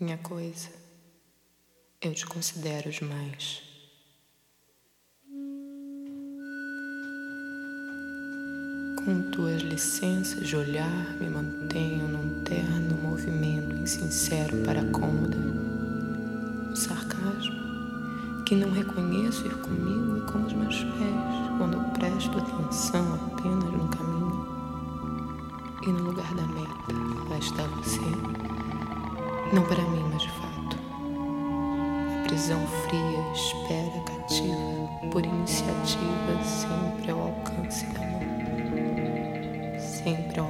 minha coisa, eu te considero demais. Com tuas licenças de olhar, me mantenho num terno movimento insincero para a cômoda. O sarcasmo que não reconheço ir comigo e com os meus pés quando presto atenção apenas no caminho. E no lugar da meta, lá está você. Não para mim, mas de fato. A prisão fria espera cativa por iniciativa sempre ao alcance da mão. Sempre ao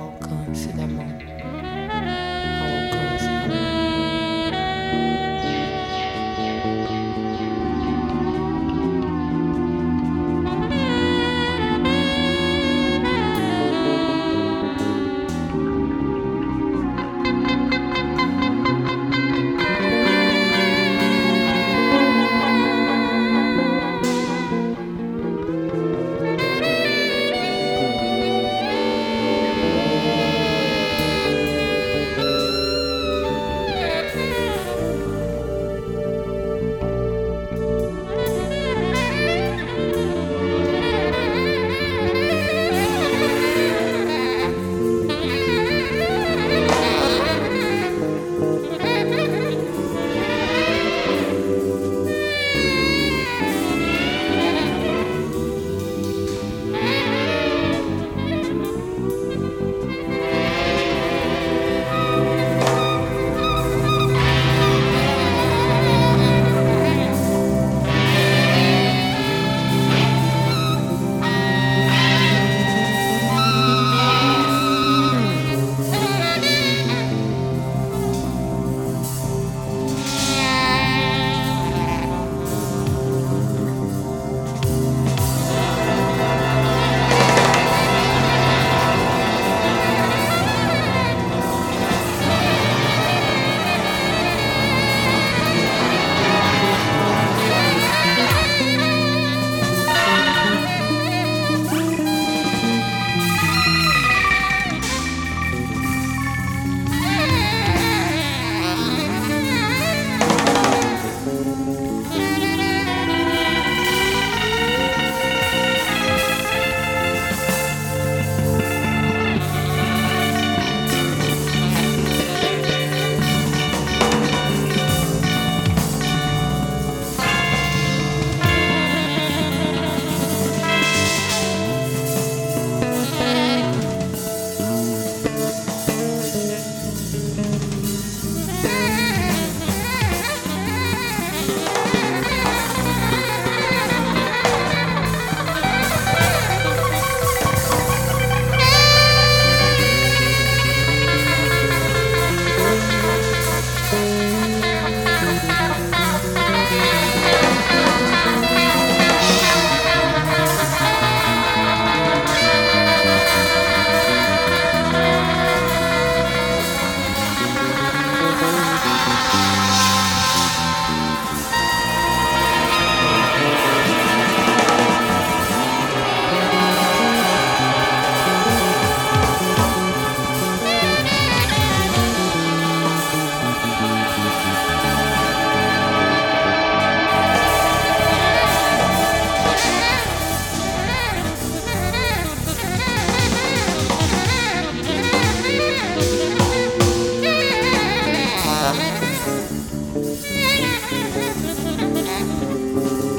Thank you.